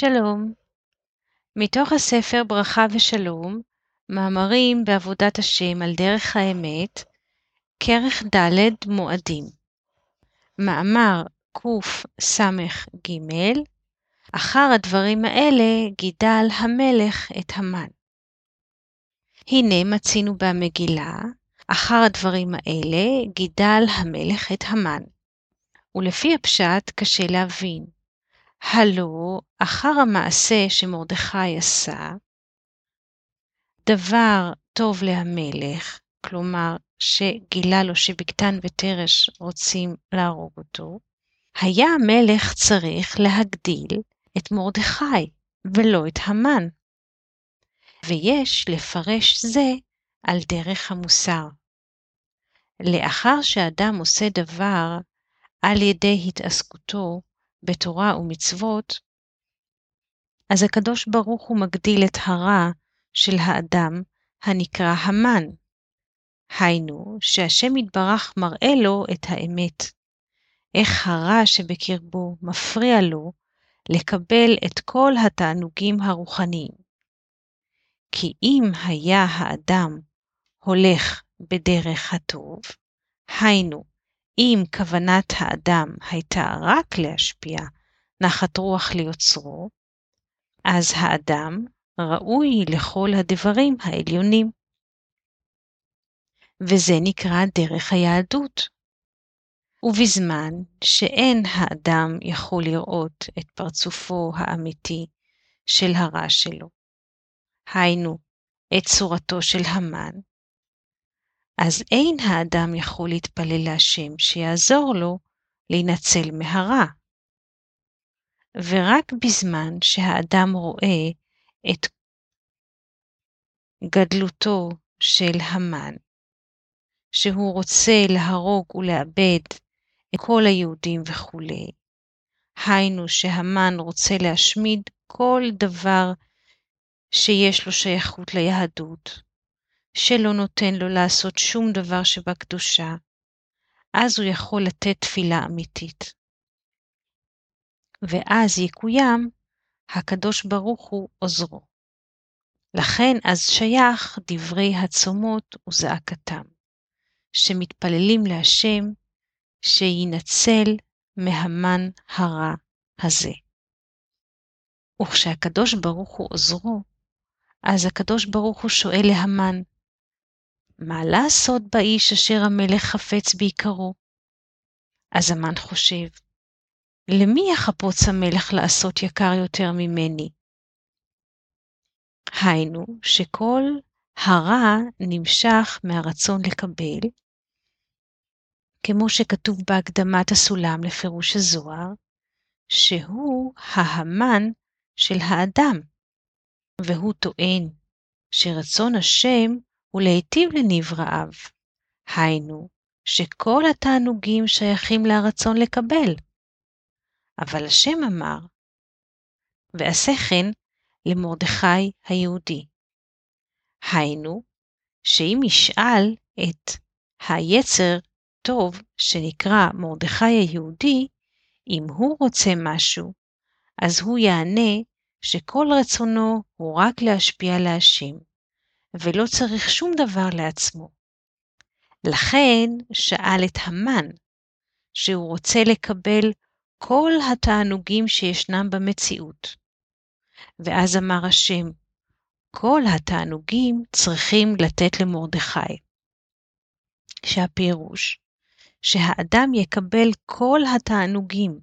שלום. מתוך הספר ברכה ושלום, מאמרים בעבודת השם על דרך האמת, כרך ד' מועדים. מאמר קס"ג אחר הדברים האלה גידל המלך את המן. הנה מצינו במגילה, אחר הדברים האלה גידל המלך את המן. ולפי הפשט קשה להבין. הלא אחר המעשה שמרדכי עשה, דבר טוב להמלך, כלומר שגילה לו שבקתן ותרש רוצים להרוג אותו, היה המלך צריך להגדיל את מרדכי ולא את המן. ויש לפרש זה על דרך המוסר. לאחר שאדם עושה דבר על ידי התעסקותו בתורה ומצוות, אז הקדוש ברוך הוא מגדיל את הרע של האדם הנקרא המן. היינו, שהשם יתברך מראה לו את האמת, איך הרע שבקרבו מפריע לו לקבל את כל התענוגים הרוחניים. כי אם היה האדם הולך בדרך הטוב, היינו, אם כוונת האדם הייתה רק להשפיע נחת רוח ליוצרו, אז האדם ראוי לכל הדברים העליונים. וזה נקרא דרך היהדות. ובזמן שאין האדם יכול לראות את פרצופו האמיתי של הרע שלו, היינו, את צורתו של המן, אז אין האדם יכול להתפלל להשם שיעזור לו להינצל מהרע. ורק בזמן שהאדם רואה את גדלותו של המן, שהוא רוצה להרוג ולאבד את כל היהודים וכולי, היינו שהמן רוצה להשמיד כל דבר שיש לו שייכות ליהדות, שלא נותן לו לעשות שום דבר שבקדושה, אז הוא יכול לתת תפילה אמיתית. ואז יקוים הקדוש ברוך הוא עוזרו. לכן אז שייך דברי הצומות וזעקתם, שמתפללים להשם שינצל מהמן הרע הזה. וכשהקדוש ברוך הוא עוזרו, אז הקדוש ברוך הוא שואל להמן, מה לעשות באיש אשר המלך חפץ ביקרו? אז המן חושב, למי יחפוץ המלך לעשות יקר יותר ממני? היינו, שכל הרע נמשך מהרצון לקבל, כמו שכתוב בהקדמת הסולם לפירוש הזוהר, שהוא ההמן של האדם, והוא טוען שרצון השם ולהיטיב לנבראיו, היינו, שכל התענוגים שייכים לרצון לקבל. אבל השם אמר, ועשה כן למרדכי היהודי. היינו, שאם ישאל את היצר טוב שנקרא מרדכי היהודי, אם הוא רוצה משהו, אז הוא יענה שכל רצונו הוא רק להשפיע להשם, ולא צריך שום דבר לעצמו. לכן שאל את המן, שהוא רוצה לקבל כל התענוגים שישנם במציאות. ואז אמר השם, כל התענוגים צריכים לתת למרדכי. שהפירוש, שהאדם יקבל כל התענוגים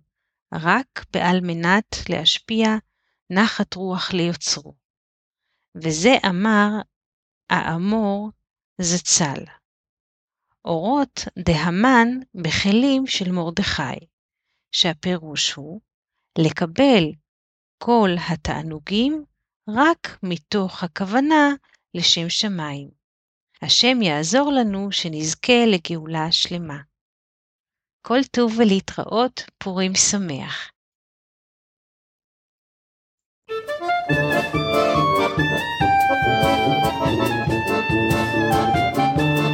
רק בעל מנת להשפיע נחת רוח ליוצרו. וזה אמר האמור זצ"ל. אורות דהמן בכלים של מרדכי, שהפירוש הוא לקבל כל התענוגים רק מתוך הכוונה לשם שמיים. השם יעזור לנו שנזכה לגאולה שלמה. כל טוב ולהתראות, פורים שמח. Thank you. Thank you.